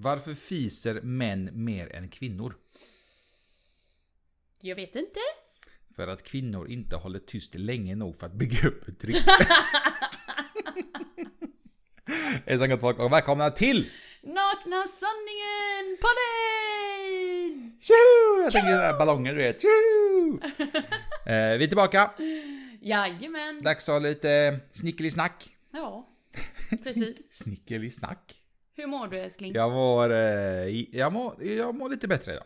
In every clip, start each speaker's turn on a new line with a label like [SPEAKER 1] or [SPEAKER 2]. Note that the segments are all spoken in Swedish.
[SPEAKER 1] Varför fiser män mer än kvinnor?
[SPEAKER 2] Jag vet inte.
[SPEAKER 1] För att kvinnor inte håller tyst länge nog för att bygga upp ett tryck. Hejsan gott folk och välkomna till
[SPEAKER 2] Nakna sanningen podden!
[SPEAKER 1] Tjoho! Jag tänker sådana ballonger du vet. Tjoho! eh, vi är tillbaka.
[SPEAKER 2] Jajamän.
[SPEAKER 1] Dags att ha lite snickelisnack.
[SPEAKER 2] Ja, precis.
[SPEAKER 1] Snickelisnack.
[SPEAKER 2] Hur mår du älskling?
[SPEAKER 1] Jag mår, eh, jag mår, jag mår lite bättre idag.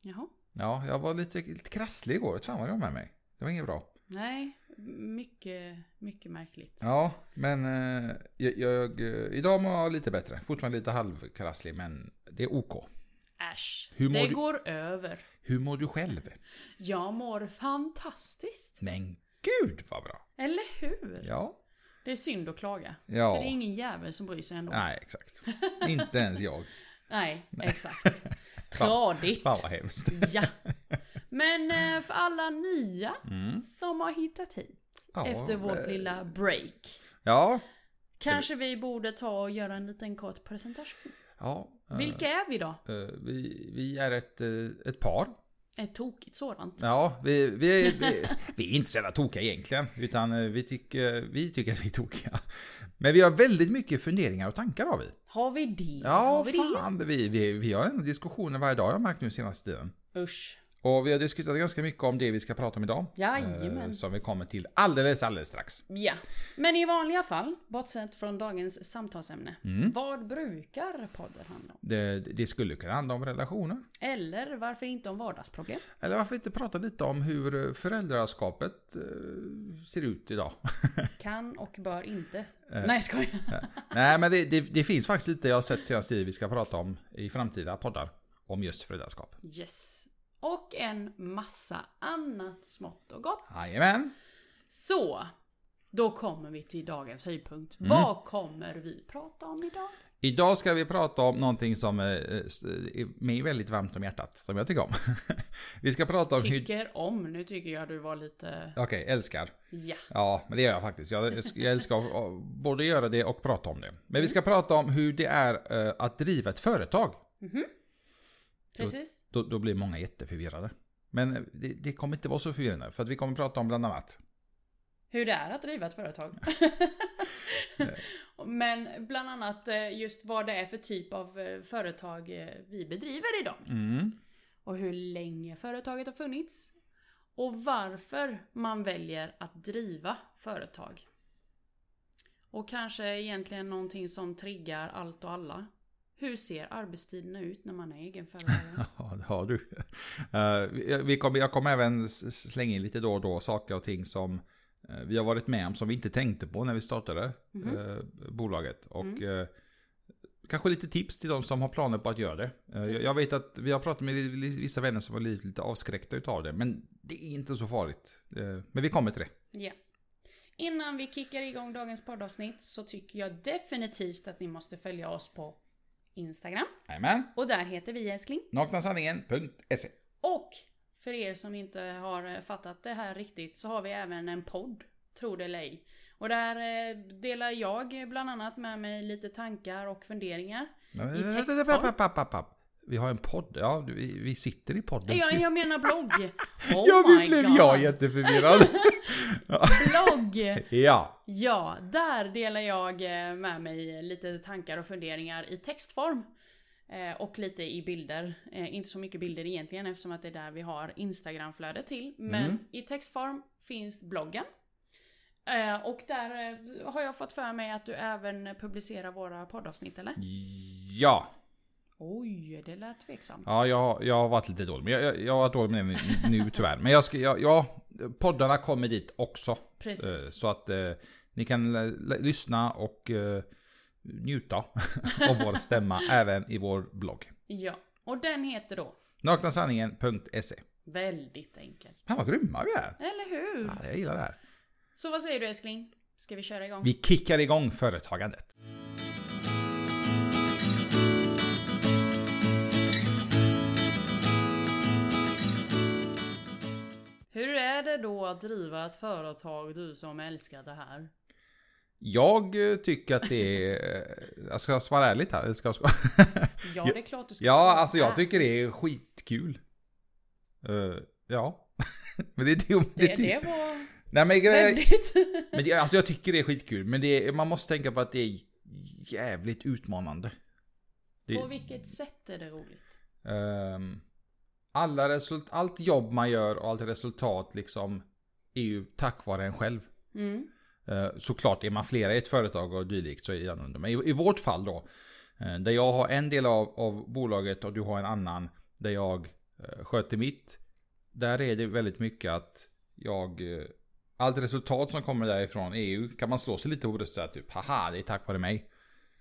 [SPEAKER 2] Jaha.
[SPEAKER 1] Ja, jag var lite, lite krasslig igår. Fan vad var med mig. Det var inget bra.
[SPEAKER 2] Nej, mycket, mycket märkligt.
[SPEAKER 1] Ja, men eh, jag, jag, eh, idag mår jag lite bättre. Fortfarande lite halvkrasslig, men det är OK.
[SPEAKER 2] Äsch,
[SPEAKER 1] Hur
[SPEAKER 2] det
[SPEAKER 1] du?
[SPEAKER 2] går över.
[SPEAKER 1] Hur mår du själv?
[SPEAKER 2] Jag mår fantastiskt.
[SPEAKER 1] Men gud vad bra!
[SPEAKER 2] Eller hur?
[SPEAKER 1] Ja.
[SPEAKER 2] Det är synd att klaga.
[SPEAKER 1] Ja.
[SPEAKER 2] För det är ingen jävel som bryr sig ändå.
[SPEAKER 1] Nej, exakt. Inte ens jag.
[SPEAKER 2] Nej, exakt. Tradigt.
[SPEAKER 1] Fan vad hemskt.
[SPEAKER 2] Ja. Men eh, för alla nya
[SPEAKER 1] Mm.
[SPEAKER 2] som har hittat hit
[SPEAKER 1] Ja,
[SPEAKER 2] efter vårt
[SPEAKER 1] eh,
[SPEAKER 2] lilla break.
[SPEAKER 1] Ja.
[SPEAKER 2] Kanske vi borde ta och göra en liten kort presentation.
[SPEAKER 1] ja eh,
[SPEAKER 2] Vilka är vi då?
[SPEAKER 1] eh, vi, vi är ett, ett par.
[SPEAKER 2] Ett tokigt sådant.
[SPEAKER 1] Ja, vi, vi, vi, vi är inte så jävla tokiga egentligen. Utan eh, vi tycker, vi tycker att vi är tokiga. Men vi har väldigt mycket funderingar och tankar har vi.
[SPEAKER 2] Har vi det?
[SPEAKER 1] Ja,
[SPEAKER 2] har vi
[SPEAKER 1] fan. Vi, vi, vi har en diskussioner varje dag jag har märkt nu senaste tiden.
[SPEAKER 2] det? Usch.
[SPEAKER 1] Och vi har diskuterat ganska mycket om det vi ska prata om idag.
[SPEAKER 2] Jajamän.
[SPEAKER 1] Eh, Som vi kommer till alldeles, alldeles strax.
[SPEAKER 2] Ja. Men i vanliga fall, bortsett från dagens samtalsämne.
[SPEAKER 1] Mm.
[SPEAKER 2] Vad brukar podden handla om?
[SPEAKER 1] Det, det skulle kunna handla om relationer.
[SPEAKER 2] Eller varför inte om vardagsproblem?
[SPEAKER 1] Eller varför inte prata lite om hur föräldraskapet eh, ser ut idag.
[SPEAKER 2] Kan och bör inte.
[SPEAKER 1] Eh.
[SPEAKER 2] Nej, jag skojar.
[SPEAKER 1] Nej, men det, det, det finns faktiskt lite jag har sett senaste tiden vi ska prata om i framtida poddar. Om just föräldraskap.
[SPEAKER 2] Yes. Och en massa annat smått och gott.
[SPEAKER 1] Jajamän.
[SPEAKER 2] Så, då kommer vi till dagens höjdpunkt.
[SPEAKER 1] Mm.
[SPEAKER 2] Vad kommer vi prata om idag?
[SPEAKER 1] Idag ska vi prata om någonting som eh, är mig väldigt varmt om hjärtat. Som jag tycker om. vi ska prata om.
[SPEAKER 2] Tycker om, nu tycker jag du var lite...
[SPEAKER 1] Okej, älskar.
[SPEAKER 2] Ja.
[SPEAKER 1] Ja, men det gör jag faktiskt. Jag, jag älskar både göra det och prata om det. Men vi ska prata om hur det är eh, att driva ett företag.
[SPEAKER 2] Precis.
[SPEAKER 1] Då, då blir många jätteförvirrade. Men det, det kommer inte vara så förvirrande. För att vi kommer prata om bland annat.
[SPEAKER 2] Hur det är att driva ett företag. Men bland annat eh, just vad det är för typ av eh, företag eh, vi bedriver idag.
[SPEAKER 1] Mm.
[SPEAKER 2] Och hur länge företaget har funnits. Och varför man väljer att driva företag. Och kanske egentligen någonting som triggar allt och alla. Hur ser arbetstiderna ut när man är egenföretagare?
[SPEAKER 1] Ja, har du. Eh, vi kommer, jag kommer även slänga in lite då och då saker och ting som eh, vi har varit med om som vi inte tänkte på när vi startade
[SPEAKER 2] Mhm.
[SPEAKER 1] eh, bolaget. Och
[SPEAKER 2] Mm.
[SPEAKER 1] eh, kanske lite tips till de som har planer på att göra det. Eh, jag, jag vet att vi har pratat med vissa vänner som var lite, lite avskräckta utav det. Men det är inte så farligt. Men vi kommer till det.
[SPEAKER 2] Ja. Innan vi kickar igång dagens poddavsnitt så tycker jag definitivt att ni måste följa oss på Instagram.
[SPEAKER 1] Jajamän.
[SPEAKER 2] Och där heter vi älskling.
[SPEAKER 1] Naknasanningen.se
[SPEAKER 2] Och för er som inte har fattat det här riktigt så har vi även en podd, tro det eller ej. Och där eh, delar jag bland annat med mig lite tankar och funderingar. I textform.
[SPEAKER 1] Vi har en podd. Ja, vi, vi sitter i podden.
[SPEAKER 2] Jag, jag menar blogg. Oh
[SPEAKER 1] ja, nu blev
[SPEAKER 2] God.
[SPEAKER 1] jag jätteförvirrad.
[SPEAKER 2] Blogg!
[SPEAKER 1] ja.
[SPEAKER 2] Ja, där delar jag eh, med mig lite tankar och funderingar i textform. Eh, Och lite i bilder. Eh, Inte så mycket bilder egentligen eftersom att det är där vi har Instagramflödet till. Men
[SPEAKER 1] Mm.
[SPEAKER 2] i textform finns bloggen. Och där har jag fått för mig att du även publicerar våra poddavsnitt eller?
[SPEAKER 1] Ja.
[SPEAKER 2] Oj, det lät tveksamt.
[SPEAKER 1] Ja, jag, jag har varit lite dålig. Men jag, jag, jag har varit dålig med det nu, nu tyvärr. Men jag ska, jag, ja, poddarna kommer dit också. Eh,
[SPEAKER 2] Precis.
[SPEAKER 1] Så att eh, ni kan lyssna och eh, njuta av vår stämma även i vår blogg.
[SPEAKER 2] Ja, och den heter då
[SPEAKER 1] Naknasanningen.se
[SPEAKER 2] Väldigt enkelt.
[SPEAKER 1] Fan vad grymma vi är.
[SPEAKER 2] Eller hur?
[SPEAKER 1] Ja, jag gillar det här.
[SPEAKER 2] Så vad säger du älskling? Ska vi köra igång?
[SPEAKER 1] Vi kickar igång företagandet.
[SPEAKER 2] Hur är det då att driva ett företag, du som älskar det här?
[SPEAKER 1] Jag eh, tycker att det är... Jag ska svara ärligt här. eller Ska jag svara?
[SPEAKER 2] Ja, det är klart du ska
[SPEAKER 1] Ja,
[SPEAKER 2] svara
[SPEAKER 1] alltså jag tycker det är skitkul. Eh, ja. men det, det, det,
[SPEAKER 2] Det, det var
[SPEAKER 1] Nej men,
[SPEAKER 2] väldigt...
[SPEAKER 1] men det, alltså jag tycker det är skitkul. Men det, är- man måste tänka på att det är jävligt utmanande. Det,
[SPEAKER 2] På vilket sätt är det roligt?
[SPEAKER 1] Ehm, alla result, allt jobb man gör och allt resultat liksom är ju tack vare en själv.
[SPEAKER 2] Mm.
[SPEAKER 1] Eh, såklart är man flera i ett företag och dylikt så är det annorlunda. Men i, i vårt fall då, eh, där jag har en del av, av bolaget och du har en annan, där jag eh, sköter mitt. Där är det väldigt mycket att jag, allt resultat som kommer därifrån EU kan man slå sig lite på bröstet och säga typ, haha det är tack vare mig.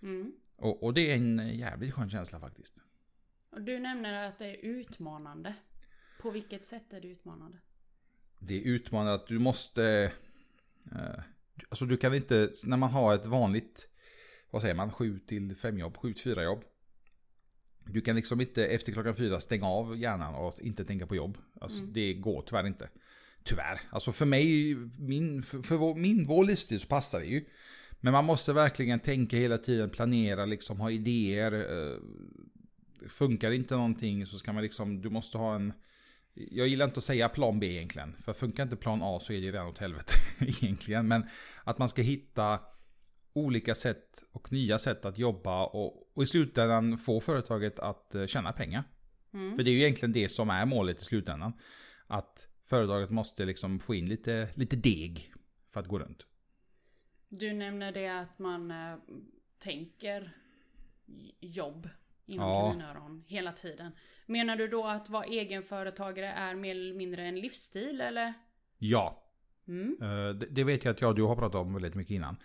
[SPEAKER 2] Mm.
[SPEAKER 1] Och, och det är en jävligt skön känsla faktiskt.
[SPEAKER 2] Och du nämner att det är utmanande. På vilket sätt är det utmanande?
[SPEAKER 1] det är utmanande att du måste... Eh, alltså du kan inte, när man har ett vanligt, vad säger man, 7 till 5 jobb, 7 till 4 jobb. Du kan liksom inte efter klockan fyra stänga av hjärnan och inte tänka på jobb. Alltså
[SPEAKER 2] Mm.
[SPEAKER 1] det går tyvärr inte. Tyvärr. Alltså för mig, min, för, för vår, min, vår livsstil så passar det ju. Men man måste verkligen tänka hela tiden, planera, liksom ha idéer. Eh, funkar inte någonting så ska man liksom, du måste ha en... Jag gillar inte att säga plan B egentligen. För funkar inte plan A så är det redan åt helvete egentligen. Men att man ska hitta olika sätt och nya sätt att jobba och, och i slutändan få företaget att eh, tjäna pengar.
[SPEAKER 2] Mm.
[SPEAKER 1] För det är ju egentligen det som är målet i slutändan. Att företaget måste liksom få in lite, lite deg för att gå runt.
[SPEAKER 2] Du nämner det att man eh, tänker jobb inom
[SPEAKER 1] Ja.
[SPEAKER 2] kaninöron hela tiden. Menar du då att vara egenföretagare är mer eller mindre en livsstil eller?
[SPEAKER 1] Ja,
[SPEAKER 2] Mm.
[SPEAKER 1] Eh, Det, det vet jag att jag och du har pratat om väldigt mycket innan.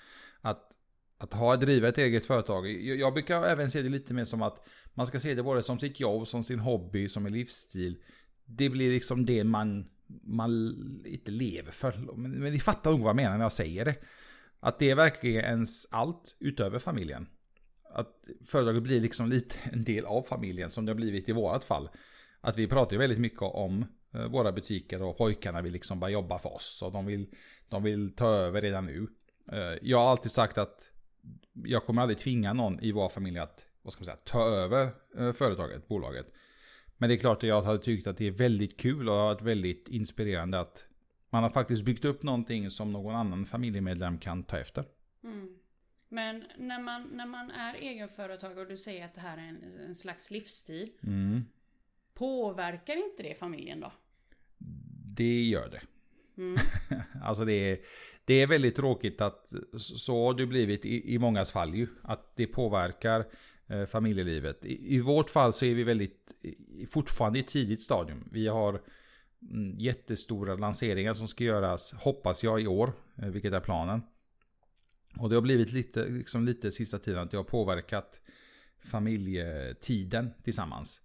[SPEAKER 1] Att, att ha, driva ett eget företag. Jag, jag brukar även se det lite mer som att man ska se det både som sitt jobb, som sin hobby, som en livsstil. Det blir liksom det man, man inte lever för. Men, men ni fattar nog vad jag menar när jag säger det. Att det är verkligen ens allt utöver familjen. Att företaget blir liksom lite en del av familjen som det har blivit i vårat fall. Att vi pratar ju väldigt mycket om eh, våra butiker och pojkarna vill liksom bara jobba för oss. Och de vill, de vill ta över redan nu. Eh, jag har alltid sagt att jag kommer aldrig tvinga någon i vår familj att vad ska man säga, ta över eh, företaget, bolaget. Men det är klart att jag hade tyckt att det är väldigt kul och varit väldigt inspirerande att man har faktiskt byggt upp någonting som någon annan familjemedlem kan ta efter.
[SPEAKER 2] Mm. Men när man, när man är egenföretagare och du säger att det här är en, en slags livsstil.
[SPEAKER 1] Mm.
[SPEAKER 2] Påverkar inte det familjen då?
[SPEAKER 1] Det gör det.
[SPEAKER 2] Mm.
[SPEAKER 1] Alltså det är, det är väldigt tråkigt att så har det blivit i, i mångas fall ju. Att det påverkar eh, familjelivet. I, I vårt fall så är vi väldigt, fortfarande i ett tidigt stadium. Vi har mm, jättestora lanseringar som ska göras, hoppas jag, i år. eh, Vilket är planen. Och det har blivit lite, liksom lite sista tiden att det har påverkat familjetiden tillsammans.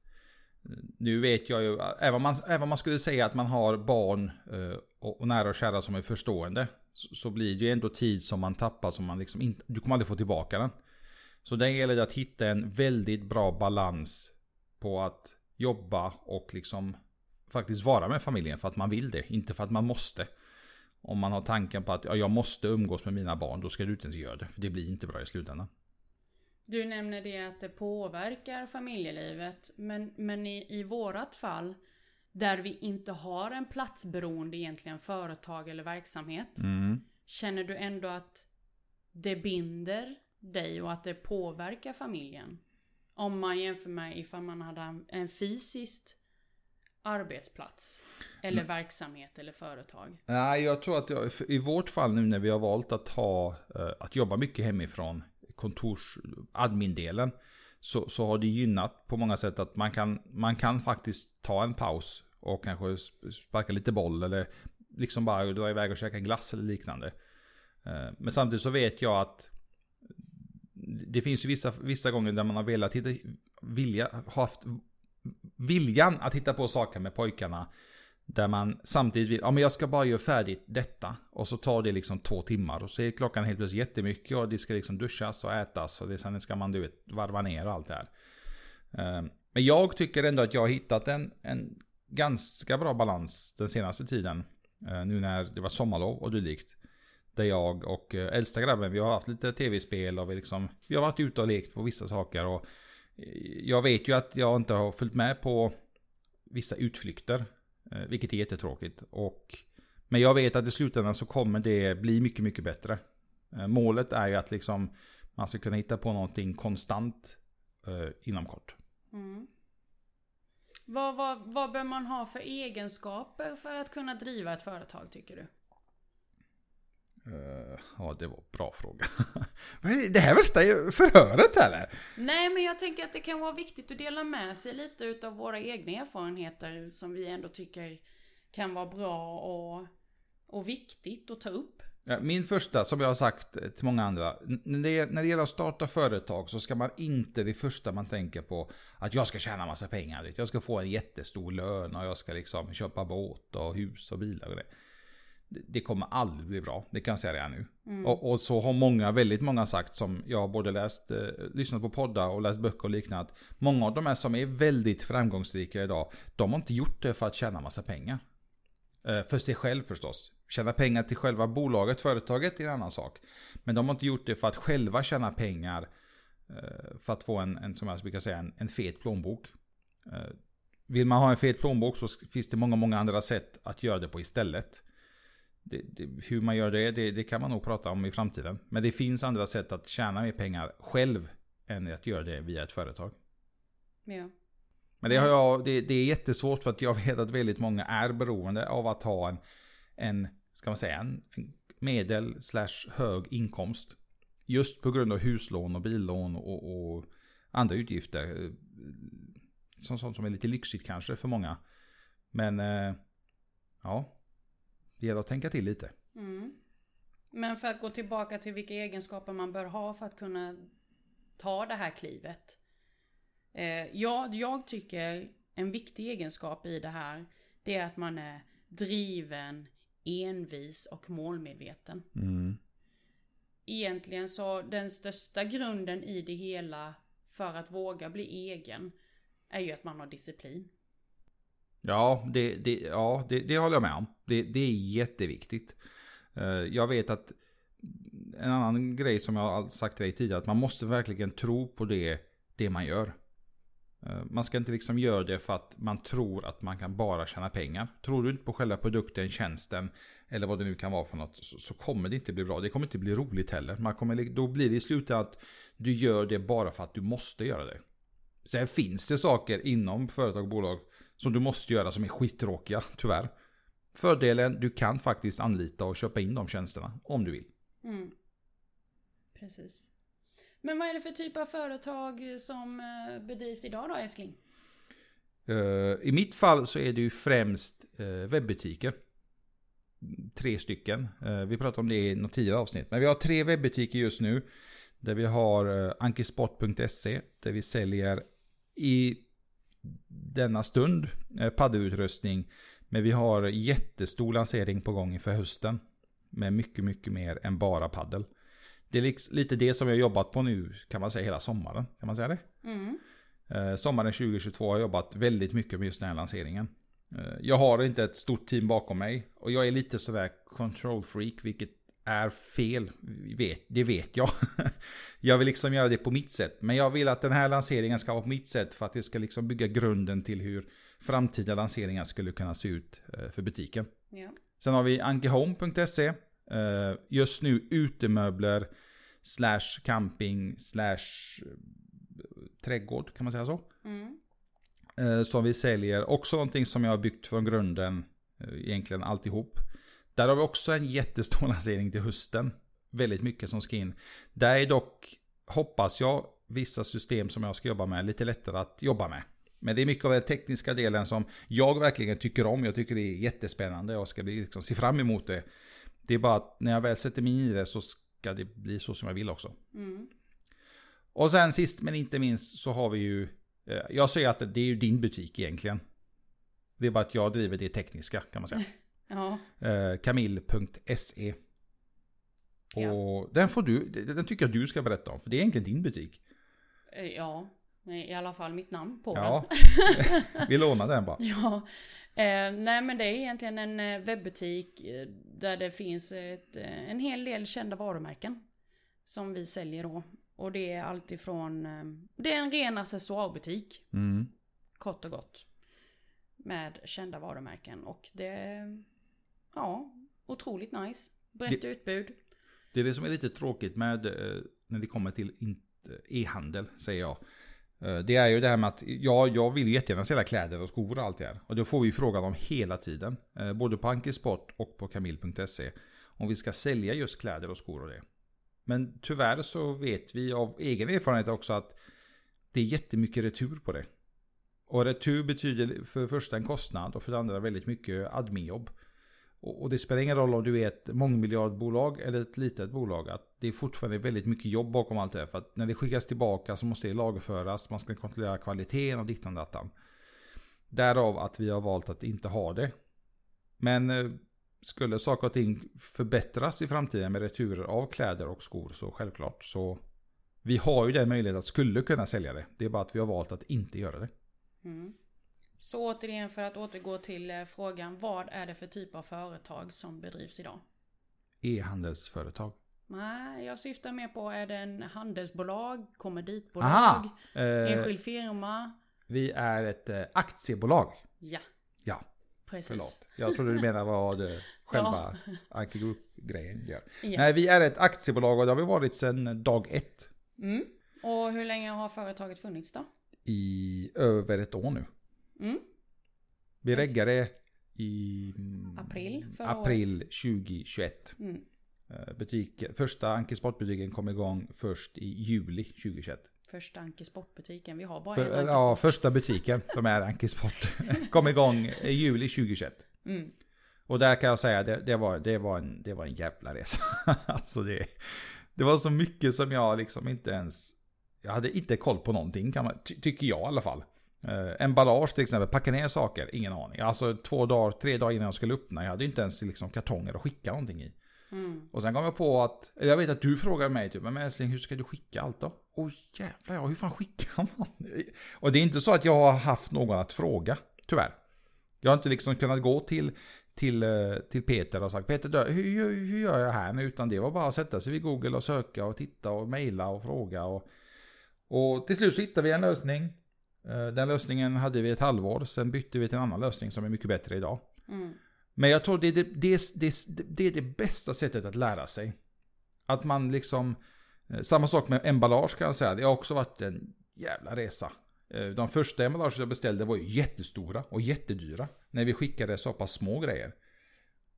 [SPEAKER 1] Nu vet jag ju, även om man, även om man skulle säga att man har barn eh, och, och nära och kära som är förstående. Så, så blir det ju ändå tid som man tappar som man liksom inte, du kommer aldrig få tillbaka den. Så det gäller att hitta en väldigt bra balans på att jobba och liksom faktiskt vara med familjen för att man vill det, inte för att man måste. Om man har tanken på att ja, jag måste umgås med mina barn, då ska du inte ens göra det. För det blir inte bra i slutändan.
[SPEAKER 2] Du nämner det att det påverkar familjelivet. Men, men i, i vårat fall, där vi inte har en platsberoende egentligen företag eller verksamhet.
[SPEAKER 1] Mm.
[SPEAKER 2] Känner du ändå att det binder dig och att det påverkar familjen? Om man jämför med ifall man hade en- fysiskt arbetsplats. Eller verksamhet eller företag.
[SPEAKER 1] Nej, jag tror att jag, i vårt fall nu när vi har valt att ha, eh, att jobba mycket hemifrån, kontors admin-delen, så, så har det gynnat på många sätt att man kan, man kan faktiskt ta en paus och kanske sp- sparka lite boll eller liksom bara dra iväg och käka en glass eller liknande. Eh, Men samtidigt så vet jag att det finns ju vissa, vissa gånger där man har velat hitta, vilja, haft viljan att hitta på saker med pojkarna. Där man samtidigt vill, ja men jag ska bara göra färdigt detta. Och så tar det liksom två timmar. Och så är klockan helt plötsligt jättemycket. Och det ska liksom duschas och ätas. Och det, sen ska man du vet, varva ner och allt det här. Ehm, men jag tycker ändå att jag har hittat en, en ganska bra balans den senaste tiden. Ehm, nu när det var sommarlov och dylikt. Där jag och eh, äldsta grabben, vi har haft lite tv-spel och vi, liksom, vi har varit ute och lekt på vissa saker. Och jag vet ju att jag inte har följt med på vissa utflykter. Eh, vilket är jättetråkigt. Och, men jag vet att i slutändan så kommer det bli mycket, mycket bättre. Eh, målet är ju att liksom man ska kunna hitta på någonting konstant eh, inom kort.
[SPEAKER 2] Mm. Vad, vad, vad bör man ha för egenskaper för att kunna driva ett företag tycker du?
[SPEAKER 1] Eh, ja, det var en bra fråga. Är det här värsta förhöret eller?
[SPEAKER 2] Nej men jag tänker att det kan vara viktigt att dela med sig lite utav våra egna erfarenheter som vi ändå tycker kan vara bra och, och viktigt att ta upp.
[SPEAKER 1] Min första, som jag har sagt till många andra, när det, när det gäller att starta företag så ska man inte det första man tänker på att jag ska tjäna massa pengar. Jag ska få en jättestor lön och jag ska liksom köpa båt och hus och bilar och det. Det- kommer aldrig bli bra, det kan jag säga redan nu. Och, och så har många, väldigt många sagt som jag har både läst, eh, lyssnat på poddar och läst böcker och liknande. Många av de här som är väldigt framgångsrika idag, de har inte gjort det för att tjäna massa pengar. Eh, För sig själv förstås. Tjäna pengar till själva bolaget, företaget är en annan sak. Men de har inte gjort det för att själva tjäna pengar. eh, För att få en, en som jag brukar säga, en, en fet plånbok. Eh, Vill man ha en fet plånbok så finns det många, många andra sätt att göra det på istället. Det, det, hur man gör det, det, det kan man nog prata om i framtiden. Men det finns andra sätt att tjäna mer pengar själv än att göra det via ett företag.
[SPEAKER 2] Ja.
[SPEAKER 1] Men det, har jag, det, det är jättesvårt för att jag vet att väldigt många är beroende av att ha en, en ska man säga, en, medel slash hög inkomst. Just på grund av huslån och billån och, och andra utgifter. Som, sånt som är lite lyxigt kanske för många. Men eh, ja, det gäller att tänka till lite.
[SPEAKER 2] Mm. Men för att gå tillbaka till vilka egenskaper man bör ha för att kunna ta det här klivet. Eh, ja, jag tycker en viktig egenskap i det här det är att man är driven, envis och målmedveten. Egentligen så den största grunden i det hela för att våga bli egen är ju att man har disciplin.
[SPEAKER 1] Ja, det, det, ja det, det håller jag med om. Det, det är jätteviktigt. Eh, jag vet att en annan grej som jag har sagt till dig tidigare, att man måste verkligen tro på det, det man gör. Eh, man ska inte liksom göra det för att man tror att man kan bara tjäna pengar. Tror du inte på själva produkten, tjänsten eller vad det nu kan vara för något så, så kommer det inte bli bra. Det kommer inte bli roligt heller. Man kommer, då blir det i slutändan att du gör det bara för att du måste göra det. Sen finns det saker inom företag och bolag som du måste göra som är skittråkiga, tyvärr. Fördelen, du kan faktiskt anlita och köpa in de tjänsterna om du vill.
[SPEAKER 2] Mm. Precis. Men vad är det för typ av företag som eh, bedrivs idag då älskling?
[SPEAKER 1] Eh, I mitt fall så är det ju främst eh, webbutiker. Tre stycken. Vi pratade om det i något tidigare avsnitt. Men vi har tre webbutiker just nu. Där vi har ankisport.se. Där vi säljer i denna stund eh, paddelutrustning. Men vi har jättestor lansering på gång inför hösten. Med mycket, mycket mer än bara paddel. Det är lite det som jag har jobbat på nu kan man säga hela sommaren. Kan man säga det?
[SPEAKER 2] Mm.
[SPEAKER 1] Eh, sommaren 2022 har jag jobbat väldigt mycket med just den här lanseringen. Eh, jag har inte ett stort team bakom mig. Och jag är lite sådär control freak, vilket är fel. Vet, det vet jag. jag vill liksom göra det på mitt sätt. Men jag vill att den här lanseringen ska vara på mitt sätt för att det ska liksom bygga grunden till hur framtida lanseringar skulle kunna se ut eh, för butiken.
[SPEAKER 2] Ja.
[SPEAKER 1] Sen har vi ankehome.se. Eh, Just nu utemöbler, slash camping, slash eh, trädgård, kan man säga så?
[SPEAKER 2] Mm.
[SPEAKER 1] Som vi säljer. Också någonting som jag har byggt från grunden, egentligen alltihop. Där har vi också en jättestor lansering till hösten. Väldigt mycket som ska in. Där är dock, hoppas jag, vissa system som jag ska jobba med lite lättare att jobba med. Men det är mycket av den tekniska delen som jag verkligen tycker om. Jag tycker det är jättespännande och ska liksom, se fram emot det. Det är bara att när jag väl sätter mig in i det så ska det bli så som jag vill också.
[SPEAKER 2] Mm.
[SPEAKER 1] Och sen sist men inte minst så har vi ju, eh, jag säger att det är ju din butik egentligen. Det är bara att jag driver det tekniska kan man säga.
[SPEAKER 2] Ja.
[SPEAKER 1] Eh, Camille.se.
[SPEAKER 2] Ja.
[SPEAKER 1] Och den får du, den tycker jag du ska berätta om, för det är egentligen din butik.
[SPEAKER 2] Eh, Ja. I alla fall mitt namn på
[SPEAKER 1] Ja,
[SPEAKER 2] den.
[SPEAKER 1] vi lånar den bara.
[SPEAKER 2] Ja. Eh, nej men det är egentligen en eh, webbutik där det finns ett, en hel del kända varumärken. Som vi säljer då. Och det är alltifrån, det är en ren accessoarbutik.
[SPEAKER 1] Mm.
[SPEAKER 2] Kort och gott. Med kända varumärken. Och det ja, otroligt nice. Brett
[SPEAKER 1] Det-
[SPEAKER 2] utbud.
[SPEAKER 1] Det är det som är lite tråkigt med eh, när det kommer till e-handel, säger jag. Eh, Det är ju det här med att ja, jag vill ju jättegärna sälja kläder och skor och allt det här. Och det får vi frågan om hela tiden. Eh, Både på Ankisport och på kamil.se. Om vi ska sälja just kläder och skor och det. Men tyvärr så vet vi av egen erfarenhet också att det är jättemycket retur på det. Och retur betyder för det första en kostnad och för det andra väldigt mycket adminjobb. Och och det spelar ingen roll om du är ett mångmiljardbolag eller ett litet bolag. Att det är fortfarande väldigt mycket jobb bakom allt det här. För att när det skickas tillbaka så måste det lagerföras. Man ska kontrollera kvaliteten och dittan dattan. Därav att vi har valt att inte ha det. Men eh, skulle saker och ting förbättras i framtiden med returer av kläder och skor så självklart. Så vi har ju den möjligheten att skulle kunna sälja det. Det är bara att vi har valt att inte göra det.
[SPEAKER 2] Mm. Så återigen för att återgå till eh, frågan. Vad är det för typ av företag som bedrivs idag?
[SPEAKER 1] E-handelsföretag.
[SPEAKER 2] Nej, jag syftar mer på är det en handelsbolag, kommanditbolag,
[SPEAKER 1] Aha! Eh,
[SPEAKER 2] enskild firma?
[SPEAKER 1] vi är ett eh, aktiebolag.
[SPEAKER 2] Ja,
[SPEAKER 1] Ja,
[SPEAKER 2] precis.
[SPEAKER 1] förlåt. Jag trodde du menade vad själva Anki Group-grejen gör.
[SPEAKER 2] Ja.
[SPEAKER 1] Nej, vi är ett aktiebolag och det har vi varit sedan dag ett.
[SPEAKER 2] Mm. Och hur länge har företaget funnits då?
[SPEAKER 1] I över ett år nu.
[SPEAKER 2] Mm.
[SPEAKER 1] Vi
[SPEAKER 2] Yes.
[SPEAKER 1] reggade i mm,
[SPEAKER 2] April
[SPEAKER 1] april 2021.
[SPEAKER 2] Mm.
[SPEAKER 1] Eh, Butik, första Anki Sportbutiken kom igång först i juli 2021.
[SPEAKER 2] Första Anki Sportbutiken. Vi har bara
[SPEAKER 1] För,
[SPEAKER 2] en Anki
[SPEAKER 1] ja,
[SPEAKER 2] Sport.
[SPEAKER 1] första butiken som är Anki Sport kom igång i juli 2021.
[SPEAKER 2] Mm.
[SPEAKER 1] Och där kan jag säga, det, det, var, det, var, en, det var en jävla resa. alltså det, det var så mycket som jag liksom inte ens... Jag hade inte koll på någonting, kan man, ty, tycker jag i alla fall. Uh, emballage till exempel, packa ner saker, ingen aning. Alltså två dagar, tre dagar innan jag skulle öppna, jag hade inte ens liksom kartonger att skicka någonting i.
[SPEAKER 2] Mm.
[SPEAKER 1] Och sen kom jag på att, jag vet att du frågar mig typ, men älskling hur ska du skicka allt då? Åh jävlar ja, hur fan skickar man? Och det är inte så att jag har haft någon att fråga, tyvärr. Jag har inte liksom kunnat gå till, till, eh, till Peter och sagt Peter hur, hur gör jag här nu? Utan det var bara att sätta sig vid Google och söka och titta och mejla och fråga. Och, och till slut så hittade vi en lösning. Eh, Den lösningen hade vi ett halvår, sen bytte vi till en annan lösning som är mycket bättre idag.
[SPEAKER 2] Mm.
[SPEAKER 1] Men jag tror det är det, det, det, det är det bästa sättet att lära sig. Att man liksom... eh, Samma sak med emballage kan jag säga. Det har också varit en jävla resa. Eh, De första emballage jag beställde var ju jättestora och jättedyra. När vi skickade så pass små grejer.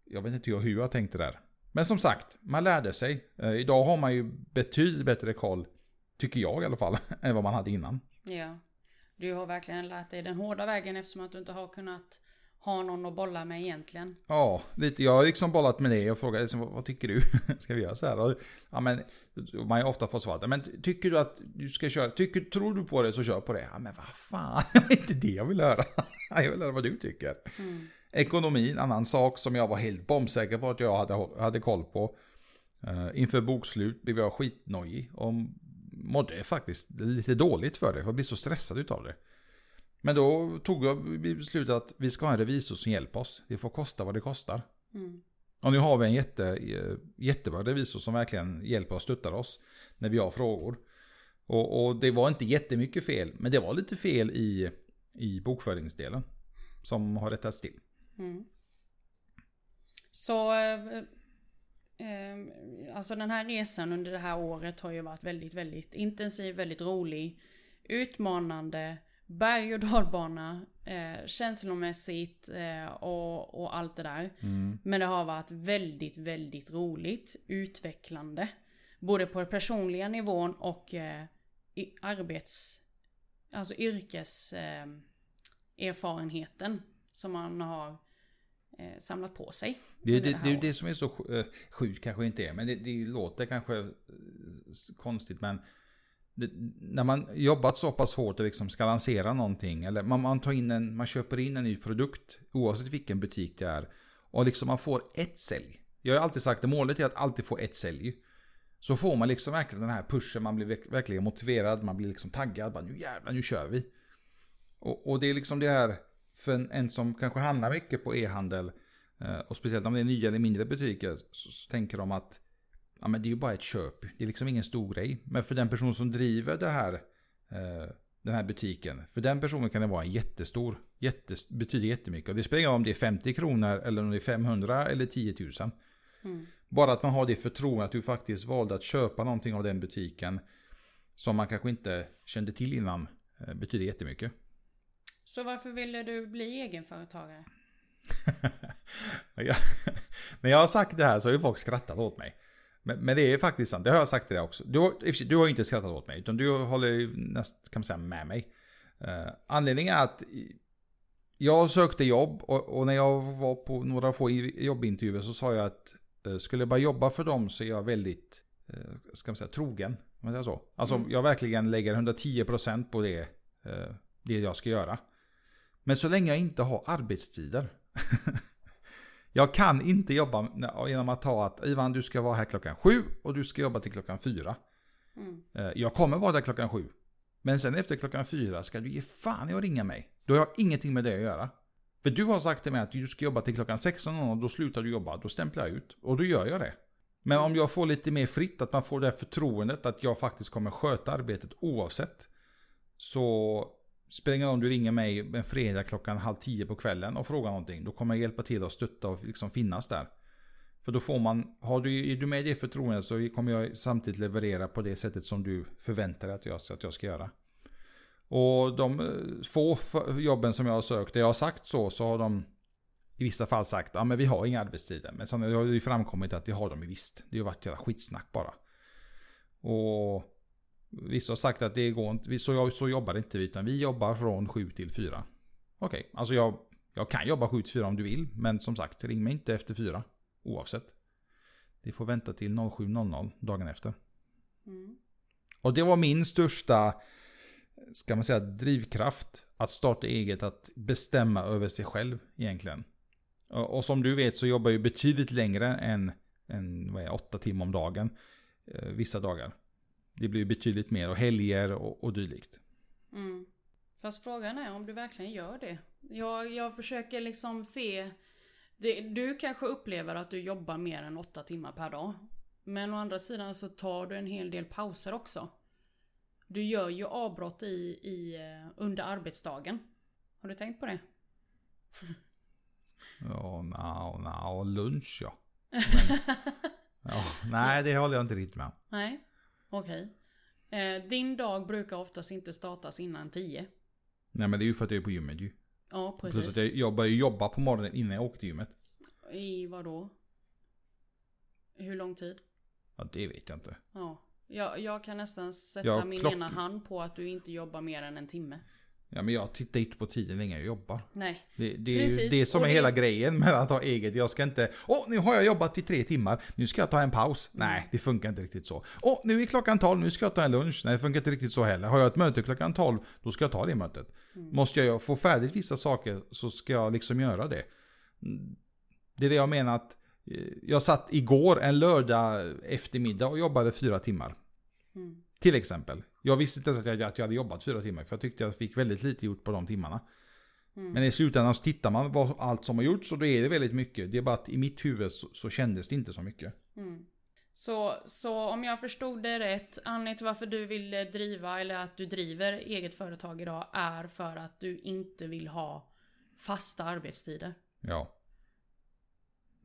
[SPEAKER 1] Jag vet inte hur jag tänkte där. Men som sagt, man lärde sig. Idag har man ju betydligt bättre koll, tycker jag i alla fall, än vad man hade innan.
[SPEAKER 2] Ja. Du har verkligen lärt dig den hårda vägen eftersom att du inte har kunnat ha någon att bolla med egentligen.
[SPEAKER 1] Ja, lite. Jag har liksom bollat med det och frågat liksom, vad, tycker du? ska vi göra så här? Och, ja, men, man har ofta fått svaret, men tycker du att du ska köra? Tycker, tror du på det så kör på det. Ja, men vad fan, det är inte det jag vill höra. jag vill höra vad du tycker.
[SPEAKER 2] Mm.
[SPEAKER 1] Ekonomin, annan sak som jag var helt bombsäker på att jag hade, hade koll på. Uh, inför bokslut blev jag skitnojig och mådde faktiskt lite dåligt för det, för jag blev så stressad utav det. Men då tog jag beslutet att vi ska ha en revisor som hjälper oss. Det får kosta vad det kostar.
[SPEAKER 2] Mm.
[SPEAKER 1] Och nu har vi en jätte, jättebra revisor som verkligen hjälper och stöttar oss när vi har frågor. Och, och det var inte jättemycket fel, men det var lite fel i, i bokföringsdelen. Som har rättats till.
[SPEAKER 2] Mm. Så eh, alltså den här resan under det här året har ju varit väldigt, väldigt intensiv, väldigt rolig, utmanande, berg och dalbana, eh, känslomässigt eh, och, och allt det där. Men det har varit väldigt, väldigt roligt, utvecklande. Både på den personliga nivån och eh, i arbets... Alltså yrkes... Eh, erfarenheten som man har eh, samlat på sig.
[SPEAKER 1] Det det,
[SPEAKER 2] här
[SPEAKER 1] det, är
[SPEAKER 2] året.
[SPEAKER 1] det som är så eh, sjukt kanske inte är, men det, det låter kanske eh, konstigt men det, när man jobbat så pass hårt och liksom ska lansera någonting eller man, man tar in en, man köper in en ny produkt oavsett vilken butik det är och liksom man får ett sälj. Jag har alltid sagt att målet är att alltid få ett sälj. Så får man liksom verkligen den här pushen, man blir verk- verkligen motiverad, man blir liksom taggad, bara, nu jävlar nu kör vi. Och, och det är liksom det här för en, en som kanske handlar mycket på e-handel, eh, och speciellt om det är nya eller mindre butiker, så, så tänker de att ja, men det är ju bara ett köp. Det är liksom ingen stor grej. Men för den person som driver det här, eh, den här butiken, för den personen kan det vara en jättestor, jättes, betyder jättemycket. Och det spelar ingen roll om det är 50 kronor eller om det är 500 eller 10 000.
[SPEAKER 2] Mm.
[SPEAKER 1] Bara att man har det förtroendet att du faktiskt valde att köpa någonting av den butiken som man kanske inte kände till innan eh, betyder jättemycket.
[SPEAKER 2] Så varför ville du bli egenföretagare?
[SPEAKER 1] jag, när jag har sagt det här så har ju folk skrattat åt mig. Men, men, det är faktiskt sant, det har jag sagt till dig också. Du, har, du har inte skrattat åt mig, utan du håller nästan kan man säga med mig. Uh, anledningen är att jag sökte jobb och, och, när jag var på några få jobbintervjuer så sa jag att uh, skulle jag bara jobba för dem så är jag väldigt, uh, ska man säga, trogen. Man säger så. Alltså mm. jag verkligen lägger 110% på det, det jag ska göra. Men så länge jag inte har arbetstider Jag kan inte jobba genom att ta att Ivan du ska vara här klockan sju och du ska jobba till klockan fyra. Mm. Eh, jag kommer vara där klockan sju. Men sen efter klockan fyra ska du ge fan i att ringa mig. Då har jag ingenting med det att göra. För du har sagt till mig att du ska jobba till klockan 16 och då slutar du jobba. Då stämplar jag ut. Och då gör jag det. Men om jag får lite mer fritt, att man får det förtroendet att jag faktiskt kommer sköta arbetet oavsett. Så Spelar ingen roll om du ringer mig en fredag klockan halv tio på kvällen och frågar någonting. Då kommer jag hjälpa till och stötta och liksom finnas där. För då får man, har du, är du med i det förtroendet så kommer jag samtidigt leverera på det sättet som du förväntar dig att jag, att jag ska göra. Och de eh, få jobben som jag har sökt, där jag har sagt så, så har de i vissa fall sagt ja men vi har inga arbetstider. Men sen har det framkommit att det har de visst. Det har varit jävla skitsnack bara. Och Vissa har sagt att det går inte, så, så jobbar inte vi, utan vi jobbar från 7 till 4. Okej, okay. alltså jag, jag kan jobba 7 till 4 om du vill, men som sagt, ring mig inte efter 4. Oavsett. Det får vänta till 07.00 dagen efter. Mm. Och det var min största, ska man säga, drivkraft. Att starta eget, att bestämma över sig själv egentligen. Och, som du vet så jobbar jag betydligt längre än, än vad är, 8 timmar om dagen. Eh, vissa dagar. Det blir betydligt mer och helger och, och dylikt.
[SPEAKER 2] Mm. Fast frågan är om du verkligen gör det. Jag, jag försöker liksom se det, Du kanske upplever att du jobbar mer än åtta timmar per dag. Men å andra sidan så tar du en hel del pauser också. Du gör ju avbrott i, i, eh, under arbetsdagen. Har du tänkt på det?
[SPEAKER 1] ja, no, no, lunch ja. Men, ja. Nej, det håller jag inte riktigt med
[SPEAKER 2] Nej. Okej. Eh, din dag brukar oftast inte startas innan 10.
[SPEAKER 1] Nej men det är ju för att jag är på gymmet ju.
[SPEAKER 2] Ja precis.
[SPEAKER 1] Plus att jag börjar jobba på morgonen innan jag åker till gymmet.
[SPEAKER 2] I vad då? Hur lång tid?
[SPEAKER 1] Ja det vet jag inte.
[SPEAKER 2] Ja. Jag, jag kan nästan sätta jag min klock... ena hand på att du inte jobbar mer än en timme.
[SPEAKER 1] Ja men jag tittar inte på tiden länge jag jobbar.
[SPEAKER 2] Nej.
[SPEAKER 1] Det, det är ju det som är det... hela grejen med att ha eget. Jag ska inte, åh nu har jag jobbat i tre timmar, nu ska jag ta en paus. Mm. Nej, det funkar inte riktigt så. Åh nu är klockan tolv, nu ska jag ta en lunch. Nej, det funkar inte riktigt så heller. Har jag ett möte klockan tolv, då ska jag ta det mötet. Mm. Måste jag få färdigt vissa saker så ska jag liksom göra det. Det är det jag menar att eh, jag satt igår en lördag eftermiddag och jobbade fyra timmar. Mm. Till exempel. Jag visste inte ens att jag, att jag hade jobbat fyra timmar. För jag tyckte jag fick väldigt lite gjort på de timmarna. Mm. Men i slutändan så tittar man på allt som har gjorts och då är det väldigt mycket. Det är bara att i mitt huvud så, så kändes det inte så mycket.
[SPEAKER 2] Mm. Så, så om jag förstod det rätt, anledningen till varför du vill driva eller att du driver eget företag idag är för att du inte vill ha fasta arbetstider?
[SPEAKER 1] Ja.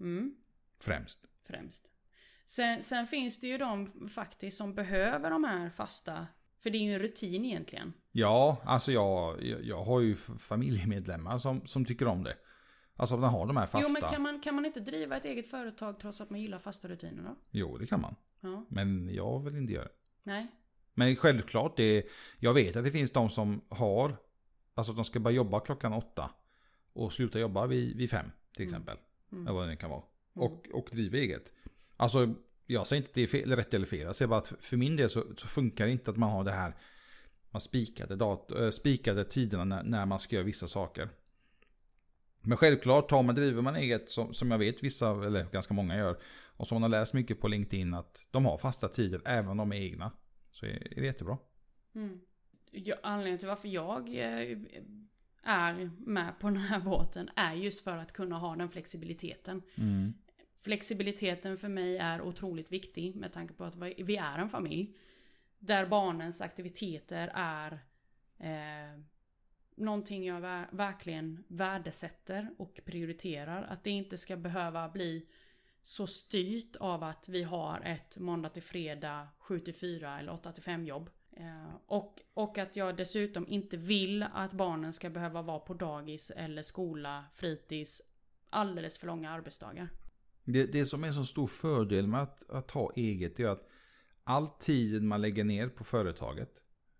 [SPEAKER 2] Mm.
[SPEAKER 1] Främst.
[SPEAKER 2] Främst. Sen, sen finns det ju de faktiskt som behöver de här fasta för det är ju en rutin egentligen.
[SPEAKER 1] Ja, alltså jag, jag har ju familjemedlemmar som, som tycker om det. Alltså att man har de här fasta.
[SPEAKER 2] Jo men kan man, kan man inte driva ett eget företag trots att man gillar fasta rutiner då?
[SPEAKER 1] Jo det kan man.
[SPEAKER 2] Ja.
[SPEAKER 1] Men jag vill inte göra det.
[SPEAKER 2] Nej.
[SPEAKER 1] Men självklart, det, jag vet att det finns de som har, alltså att de ska börja jobba klockan åtta. Och sluta jobba vid, vid fem till mm. exempel. Mm. Eller vad det nu kan vara. Mm. Och, och driva eget. Alltså, jag säger inte att det är fel, rätt eller fel. Jag säger bara att för min del så, så funkar det inte att man har det här man spikade, dat, äh, spikade tiderna när, när, man ska göra vissa saker. Men självklart, tar man, driver man eget som, som jag vet vissa, eller ganska många gör, och som man har läst mycket på LinkedIn att de har fasta tider även om de är egna. Så är, är det jättebra.
[SPEAKER 2] Mm. Ja, anledningen till varför jag eh, är med på den här båten är just för att kunna ha den flexibiliteten.
[SPEAKER 1] Mm.
[SPEAKER 2] Flexibiliteten för mig är otroligt viktig med tanke på att vi är en familj. Där barnens aktiviteter är eh, någonting jag verkligen värdesätter och prioriterar. Att det inte ska behöva bli så styrt av att vi har ett måndag till fredag 7 till 4 eller 8 till 5 jobb. Eh, och, och att jag dessutom inte vill att barnen ska behöva vara på dagis eller skola, fritids alldeles för långa arbetsdagar.
[SPEAKER 1] Det, det som är en så stor fördel med att, att ha eget är att all tid man lägger ner på företaget,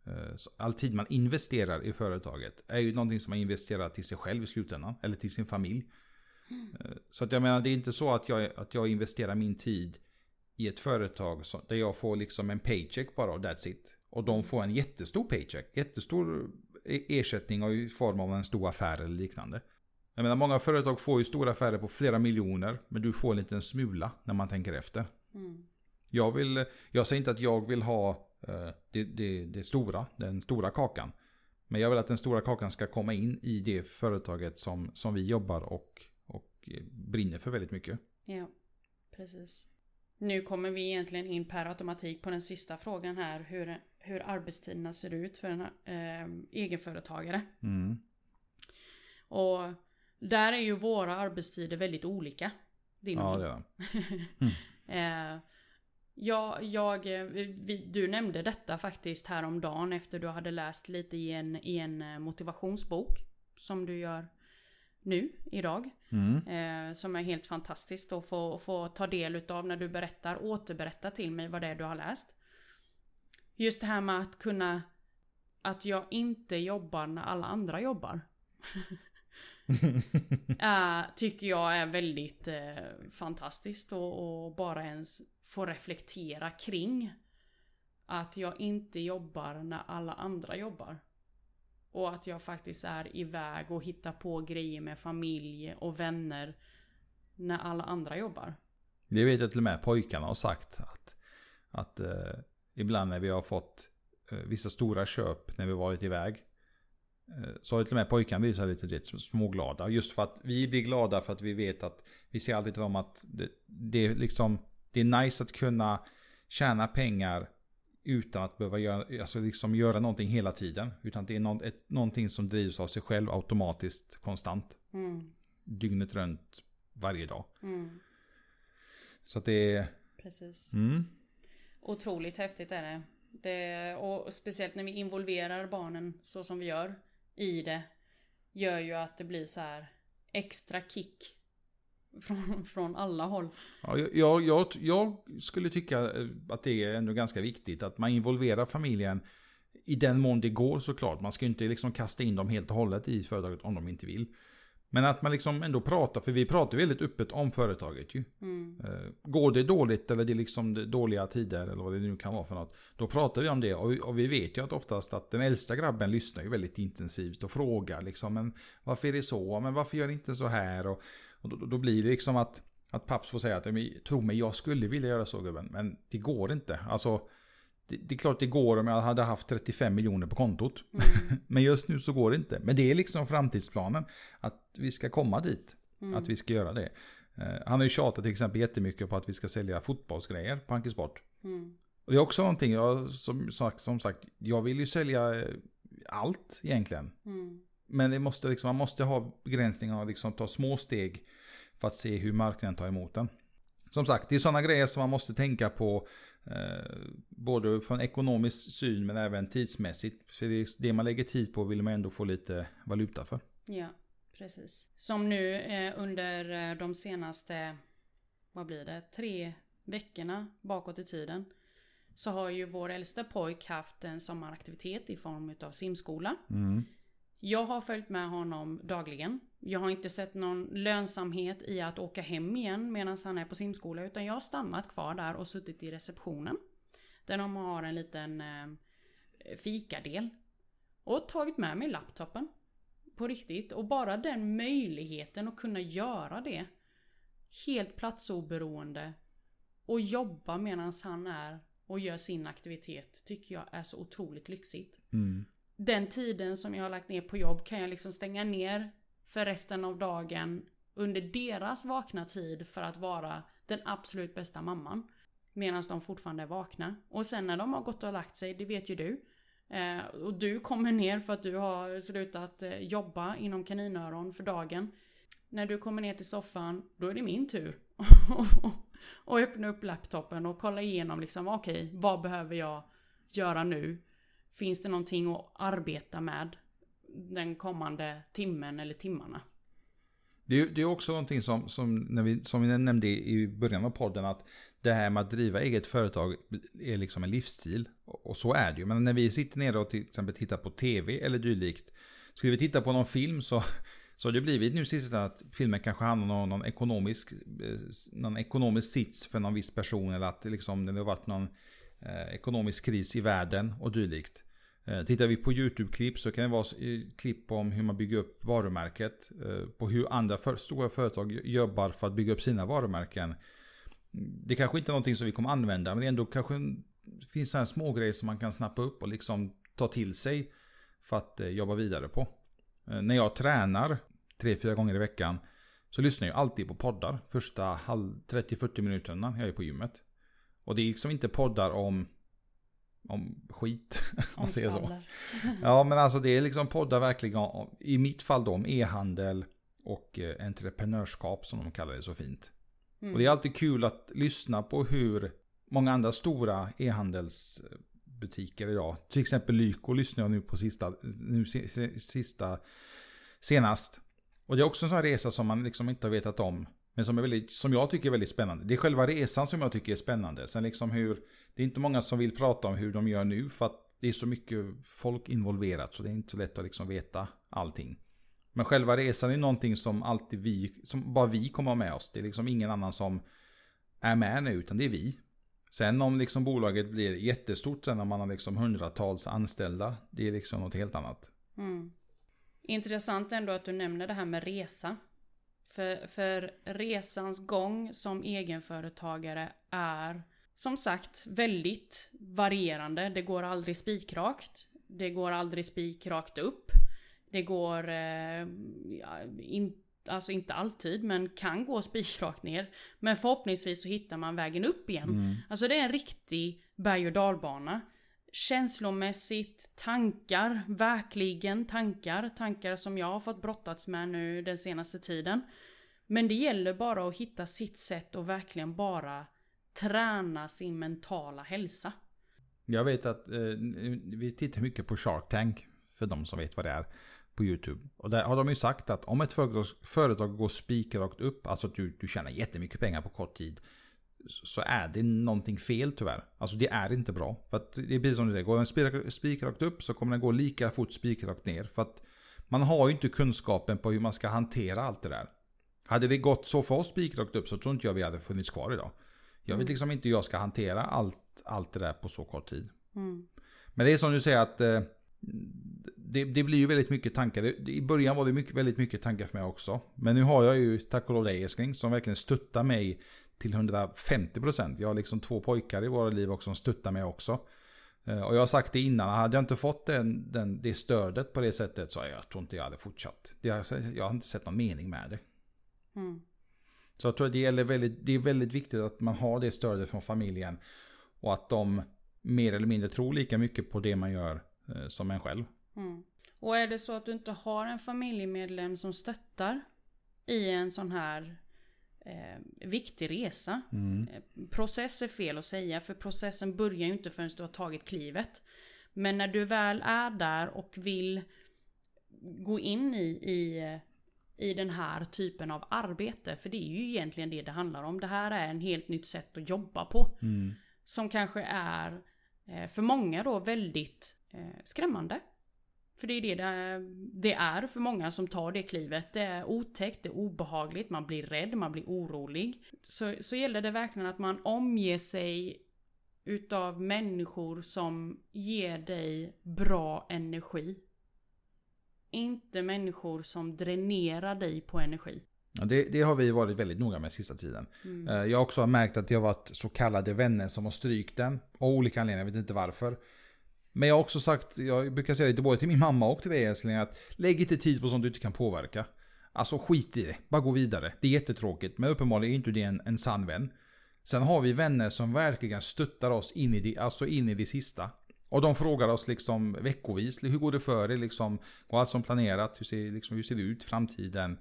[SPEAKER 1] eh, all tid man investerar i företaget, är ju någonting som man investerar till sig själv i slutändan, eller till sin familj. Mm. Så att jag menar, det är inte så att jag, att jag investerar min tid i ett företag där jag får liksom en paycheck bara och that's it. Och de får en jättestor paycheck, jättestor e-, ersättning i form av en stor affär eller liknande. Jag menar många företag får ju stora affärer på flera miljoner, men du får en liten smula när man tänker efter. Mm. Jag, vill, jag säger inte att jag vill ha uh, det, det, det stora, den stora kakan. Men jag vill att den stora kakan ska komma in i det företaget som, som vi jobbar och, och brinner för väldigt mycket.
[SPEAKER 2] Ja, precis. Nu kommer vi egentligen in per automatik på den sista frågan här. Hur, hur arbetstiderna ser ut för en eh, egenföretagare. Mm. Och där är ju våra arbetstider väldigt olika.
[SPEAKER 1] Din ja, det är
[SPEAKER 2] mm. eh, jag, jag, vi, du nämnde detta faktiskt häromdagen efter du hade läst lite i en, i en eh, motivationsbok. Som du gör nu, idag. Mm. Eh, som är helt fantastiskt att få, få ta del utav när du berättar, återberätta till mig vad det är du har läst. Just det här med att kunna, att jag inte jobbar när alla andra jobbar. äh, tycker jag är väldigt eh, fantastiskt och, och, bara ens få reflektera kring. Att jag inte jobbar när alla andra jobbar. Och att jag faktiskt är iväg och hittar på grejer med familj och vänner när alla andra jobbar.
[SPEAKER 1] Det vet jag till och med pojkarna har sagt. Att, att eh, ibland när vi har fått vissa stora köp när vi varit iväg. Eh, så har till och med pojkarna blivit lite vet, småglada. Just för att vi blir glada för att vi vet att vi ser alltid till dem att det, det, är liksom, det är nice att kunna tjäna pengar utan att behöva göra, alltså liksom göra någonting hela tiden. Utan det är något, ett, någonting som drivs av sig själv automatiskt konstant. Mm. Dygnet runt varje dag. Mm. Så att det är...
[SPEAKER 2] Precis. Mm. Otroligt häftigt är det. det. Och speciellt när vi involverar barnen så som vi gör i det. Gör ju att det blir så här extra kick från, från alla håll.
[SPEAKER 1] Ja, jag, jag, jag skulle tycka eh, att det är ändå ganska viktigt att man involverar familjen i den mån det går såklart. Man ska ju inte liksom kasta in dem helt och hållet i företaget om de inte vill. Men att man liksom ändå pratar, för vi pratar väldigt öppet om företaget ju. Mm. Eh, går det dåligt eller det är liksom dåliga tider eller vad det nu kan vara för något. Då pratar vi om det och, och vi vet ju att oftast att den äldsta grabben lyssnar ju väldigt intensivt och frågar liksom. Men varför är det så? Men varför gör ni inte så här? Och, och då, då, blir det liksom att, att paps får säga att tro mig jag skulle vilja göra så gubben. Men det går inte. Alltså det, det, är klart det går om jag hade haft 35 miljoner på kontot. Mm. Men just nu så går det inte. Men det är liksom framtidsplanen. Att vi ska komma dit. Mm. Att vi ska göra det. Uh, han har ju tjatat till exempel jättemycket på att vi ska sälja fotbollsgrejer på Ankisport. Mm. Och det är också någonting, jag, som, som sagt, jag vill ju sälja eh, allt egentligen. Mm. Men det måste liksom, man måste ha begränsningar och liksom ta små steg för att se hur marknaden tar emot den. Som sagt, det är sådana grejer som man måste tänka på Eh, både från ekonomisk syn men även tidsmässigt. För det, det man lägger tid på vill man ändå få lite valuta för.
[SPEAKER 2] Ja, precis. Som nu eh, under eh, de senaste, vad blir det, tre veckorna bakåt i tiden. Så har ju vår äldsta pojk haft en sommaraktivitet i form av simskola. Mm. Jag har följt med honom dagligen. Jag har inte sett någon lönsamhet i att åka hem igen medan han är på simskola. Utan jag har stannat kvar där och suttit i receptionen. Där de har en liten eh, fikadel. Och tagit med mig laptopen. På riktigt. Och bara den möjligheten att kunna göra det. Helt platsoberoende. Och jobba medan han är och gör sin aktivitet. Tycker jag är så otroligt lyxigt. Mm den tiden som jag har lagt ner på jobb kan jag liksom stänga ner för resten av dagen under deras vakna tid för att vara den absolut bästa mamman. Medan de fortfarande är vakna. Och sen när de har gått och lagt sig, det vet ju du. Eh, och du kommer ner för att du har slutat eh, jobba inom kaninöron för dagen. När du kommer ner till soffan, då är det min tur. och öppna upp laptopen och kolla igenom liksom, okej, okay, vad behöver jag göra nu? Finns det någonting att arbeta med den kommande timmen eller timmarna?
[SPEAKER 1] Det är, det är också någonting som, som, när vi, som vi nämnde i början av podden, att det här med att driva eget företag är liksom en livsstil. Och så är det ju. Men när vi sitter ner och till exempel tittar på tv eller dylikt. Skulle vi titta på någon film så, så har det blivit nu sist att filmen kanske handlar om någon ekonomisk, eh, någon ekonomisk sits för någon viss person. Eller att liksom, det har varit någon eh, ekonomisk kris i världen och dylikt. Eh, tittar vi på YouTube-klipp så kan det vara klipp om hur man bygger upp varumärket. Eh, på hur andra för, stora företag jobbar för att bygga upp sina varumärken. Det kanske inte är någonting som vi kommer använda men det ändå kanske finns sådana små grejer som man kan snappa upp och liksom ta till sig för att eh, jobba vidare på. När jag tränar 3-4 gånger i veckan så lyssnar jag alltid på poddar första 30-40 minuterna när jag är på gymmet. Och det är liksom inte poddar om om skit. Om man säger så. Ja men alltså det är liksom poddar verkligen i mitt fall då om e-handel och eh, entreprenörskap som de kallar det så fint. Mm. Och det är alltid kul att lyssna på hur många andra stora e-handelsbutiker idag, till exempel Lyko lyssnar jag nu på sista, nu sista senast. Och det är också en sån här resa som man liksom inte har vetat om. Men som, är väldigt, som jag tycker är väldigt spännande. Det är själva resan som jag tycker är spännande. Sen liksom hur det är inte många som vill prata om hur de gör nu för att det är så mycket folk involverat så det är inte så lätt att liksom veta allting. Men själva resan är någonting som alltid vi, som bara vi kommer ha med oss. Det är liksom ingen annan som är med nu utan det är vi. Sen om liksom bolaget blir jättestort sen när man har liksom hundratals anställda. Det är liksom något helt annat.
[SPEAKER 2] Mm. Intressant ändå att du nämner det här med resa. För, för resans gång som egenföretagare är som sagt väldigt varierande. Det går aldrig spikrakt. Det går aldrig spikrakt upp. Det går, eh, in, alltså inte alltid, men kan gå spikrakt ner. Men förhoppningsvis så hittar man vägen upp igen. Mm. Alltså det är en riktig berg och dalbana. Känslomässigt, tankar, verkligen tankar. Tankar som jag har fått brottats med nu den senaste tiden. Men det gäller bara att hitta sitt sätt och verkligen bara träna sin mentala hälsa.
[SPEAKER 1] Jag vet att eh, vi tittar mycket på Shark Tank, för de som vet vad det är, på YouTube. Och där har de ju sagt att om ett företag, företag går spikrakt upp, alltså att du, du tjänar jättemycket pengar på kort tid, så är det någonting fel tyvärr. Alltså det är inte bra. För att det är precis som du säger, går den spikrakt upp så kommer den gå lika fort spikrakt ner. För att man har ju inte kunskapen på hur man ska hantera allt det där. Hade det gått så för oss spikrakt upp så tror inte jag vi hade funnits kvar idag. Jag vet liksom inte hur jag ska hantera allt, allt det där på så kort tid. Mm. Men det är som du säger att eh, det, det, blir ju väldigt mycket tankar. Det, I början var det mycket, väldigt mycket tankar för mig också. Men nu har jag ju tack och lov dig älskling som verkligen stöttar mig till 150%. Jag har liksom två pojkar i våra liv också som stöttar mig också. Eh, och jag har sagt det innan, hade jag inte fått den, den, det stödet på det sättet så jag tror inte jag hade fortsatt. jag har inte sett någon mening med det. Mm. Så jag tror att det, gäller väldigt, det är väldigt viktigt att man har det stödet från familjen. Och att de mer eller mindre tror lika mycket på det man gör eh, som en själv.
[SPEAKER 2] Mm. Och är det så att du inte har en familjemedlem som stöttar i en sån här eh, viktig resa. Mm. Eh, process är fel att säga för processen börjar ju inte förrän du har tagit klivet. Men när du väl är där och vill gå in i, i i den här typen av arbete. För det är ju egentligen det det handlar om. Det här är en helt nytt sätt att jobba på. Mm. Som kanske är eh, för många då väldigt eh, skrämmande. För det är det det är för många som tar det klivet. Det är otäckt, det är obehagligt, man blir rädd, man blir orolig. Så, så gäller det verkligen att man omger sig utav människor som ger dig bra energi inte människor som dränerar dig på energi.
[SPEAKER 1] Det, det, har vi varit väldigt noga med sista tiden. Mm. Eh, jag har också märkt att det har varit så kallade vänner som har strykt den. Av olika anledningar, jag vet inte varför. Men jag har också sagt, jag brukar säga det både till min mamma och till dig älskling, att lägg inte tid på sånt du inte kan påverka. Alltså skit i det, bara gå vidare. Det är jättetråkigt, men uppenbarligen är inte det en, en sann vän. Sen har vi vänner som verkligen stöttar oss in i det, alltså in i det sista. Och de frågar oss liksom veckovis, hur går det för er? Liksom, går allt som planerat? Hur ser, liksom, hur ser det ut i framtiden?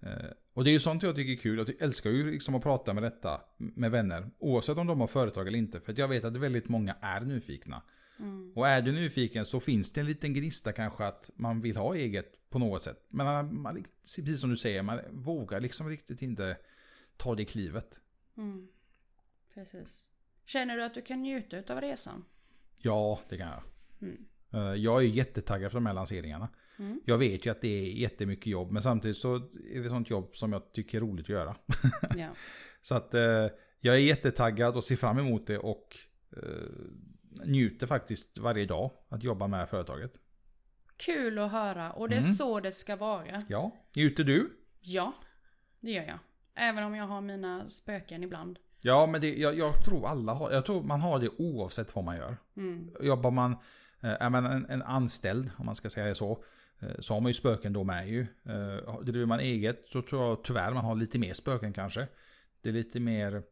[SPEAKER 1] Eh, och det är ju sånt jag tycker är kul. Jag älskar ju liksom att prata med detta med vänner. Oavsett om de har företag eller inte. För jag vet att väldigt många är nyfikna. Mm. Och är du nyfiken så finns det en liten gnista kanske att man vill ha eget på något sätt. Men man, precis som du säger, man vågar liksom riktigt inte ta det klivet. Mm.
[SPEAKER 2] Precis. Känner du att du kan njuta av resan?
[SPEAKER 1] Ja, det kan jag. Mm. Eh, jag är jättetaggad för de här lanseringarna. Mm. Jag vet ju att det är jättemycket jobb, men samtidigt så är det sånt jobb som jag tycker är roligt att göra. Ja. så att eh, jag är jättetaggad och ser fram emot det och eh, njuter faktiskt varje dag att jobba med företaget.
[SPEAKER 2] Kul att höra och det är mm. så det ska vara.
[SPEAKER 1] Ja, njuter du?
[SPEAKER 2] Ja, det gör jag. Även om jag har mina spöken ibland.
[SPEAKER 1] Ja, men det, jag, jag, tror alla har, jag tror man har det oavsett vad man gör. Mm. Jobbar man, eh, är man en, en, anställd, om man ska säga det så, eh, så har man ju spöken då med ju. Eh, driver man eget så tror jag tyvärr man har lite mer spöken kanske. Det är lite mer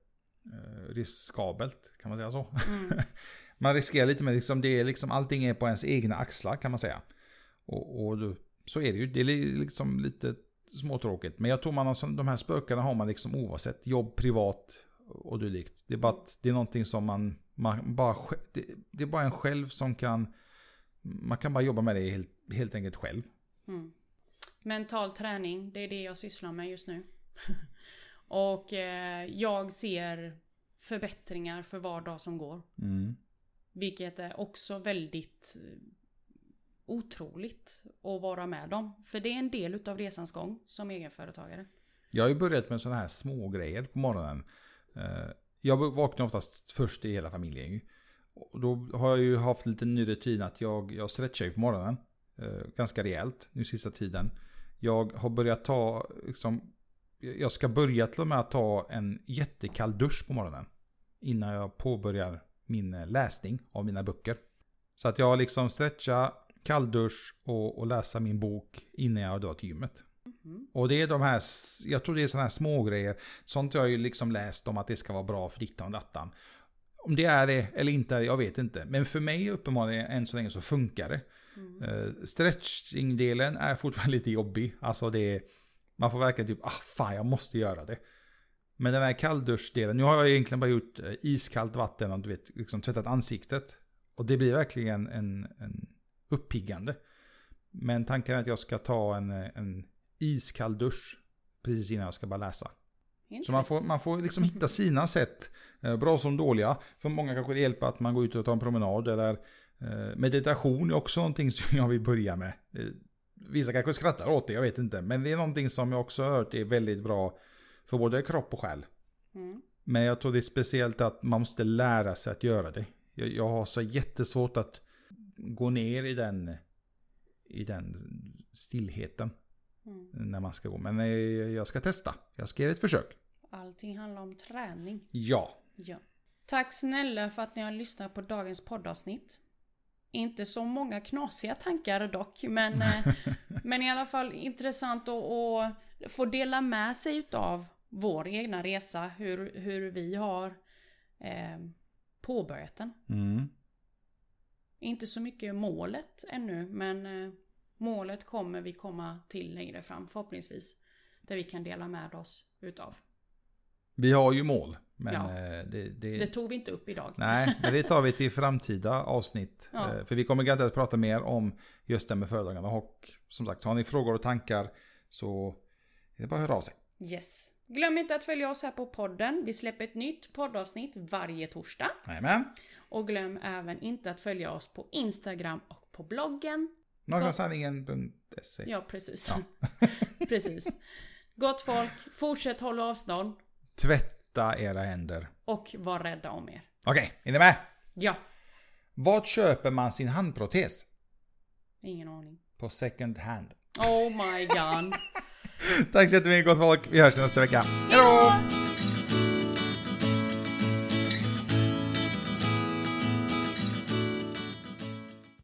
[SPEAKER 1] riskabelt, kan man säga så? Mm. man riskerar lite mer, liksom, det är liksom, allting är på ens egna axlar kan man säga. Och, och så är det ju, det är liksom lite småtråkigt. Men jag tror man har, de här spökena har man liksom oavsett jobb, privat, och dylikt. Det är bara att det är någonting som man, man bara, det, det, är bara en själv som kan, man kan bara jobba med det helt, helt enkelt själv. Mm.
[SPEAKER 2] Mental träning, det är det jag sysslar med just nu. och eh, jag ser förbättringar för var dag som går. Mm. Vilket är också väldigt eh, otroligt att vara med om. För det är en del utav resans gång som egenföretagare.
[SPEAKER 1] Jag har ju börjat med sådana här små grejer på morgonen. Eh, jag vaknar oftast först i hela familjen. Och då har jag ju haft lite ny rutin att jag, jag stretchar på morgonen. Eh, ganska rejält nu sista tiden. Jag har börjat ta, liksom, jag ska börja till och med att ta en jättekall dusch på morgonen. Innan jag påbörjar min eh, läsning av mina böcker. Så att jag liksom stretcha, kalldusch och, och läsa min bok innan jag drar till gymmet. Mm. Och det är de här, jag tror det är sådana här små grejer. Sånt jag har ju liksom läst om att det ska vara bra för dittan och dattan. Om det är det eller inte, jag vet inte. Men för mig uppenbarligen än så länge så funkar det. Mm. Uh, stretching-delen är fortfarande lite jobbig. Alltså det är, man får verkligen typ, ah fan jag måste göra det. Men den här kallduschdelen, nu har jag egentligen bara gjort eh, iskallt vatten och du vet, liksom tvättat ansiktet. Och det blir verkligen en, en uppiggande. Men tanken är att jag ska ta en, en iskall dusch precis innan jag ska bara läsa. Så man får, man får liksom hitta sina sätt, eh, bra som dåliga. För många kanske det hjälper att man går ut och tar en promenad eller eh, meditation är också någonting som jag vill börja med. Eh, vissa kanske skrattar åt det, jag vet inte. Men det är någonting som jag också har hört är väldigt bra för både kropp och själ. Mm. Men jag tror det är speciellt att man måste lära sig att göra det. Jag, jag har så jättesvårt att gå ner i den, i den stillheten. Mm. När man ska gå. Men eh, jag ska testa. Jag ska göra ett försök.
[SPEAKER 2] Allting handlar om träning.
[SPEAKER 1] Ja.
[SPEAKER 2] ja. Tack snälla för att ni har lyssnat på dagens poddavsnitt. Inte så många knasiga tankar dock, men, eh, men i alla fall intressant att, att få dela med sig utav vår egna resa, hur, hur vi har eh, påbörjat den. Mm. Inte så mycket målet ännu, men eh, Målet kommer vi komma till längre fram förhoppningsvis. Där vi kan dela med oss utav.
[SPEAKER 1] Vi har ju mål. Men ja.
[SPEAKER 2] Eh, det, det, det, tog vi inte upp idag.
[SPEAKER 1] Nej, men det tar vi till framtida avsnitt. Ja. Eh, för vi kommer garanterat prata mer om just det med föredragande. Och som sagt, har ni frågor och tankar så är det bara att höra av sig.
[SPEAKER 2] Yes. Glöm inte att följa oss här på podden. Vi släpper ett nytt poddavsnitt varje torsdag.
[SPEAKER 1] Amen.
[SPEAKER 2] Och glöm även inte att följa oss på Instagram och på bloggen
[SPEAKER 1] Nakensanningen.se
[SPEAKER 2] Ja, precis. Ja. precis. Gott folk, fortsätt hålla avstånd.
[SPEAKER 1] Tvätta era händer.
[SPEAKER 2] Och var rädda om er.
[SPEAKER 1] Okej, okay, är ni med?
[SPEAKER 2] Ja.
[SPEAKER 1] Vart köper man sin handprotes?
[SPEAKER 2] Ingen aning.
[SPEAKER 1] På second hand.
[SPEAKER 2] Oh my god.
[SPEAKER 1] Tack så jättemycket gott folk. Vi hörs nästa vecka. Hejdå!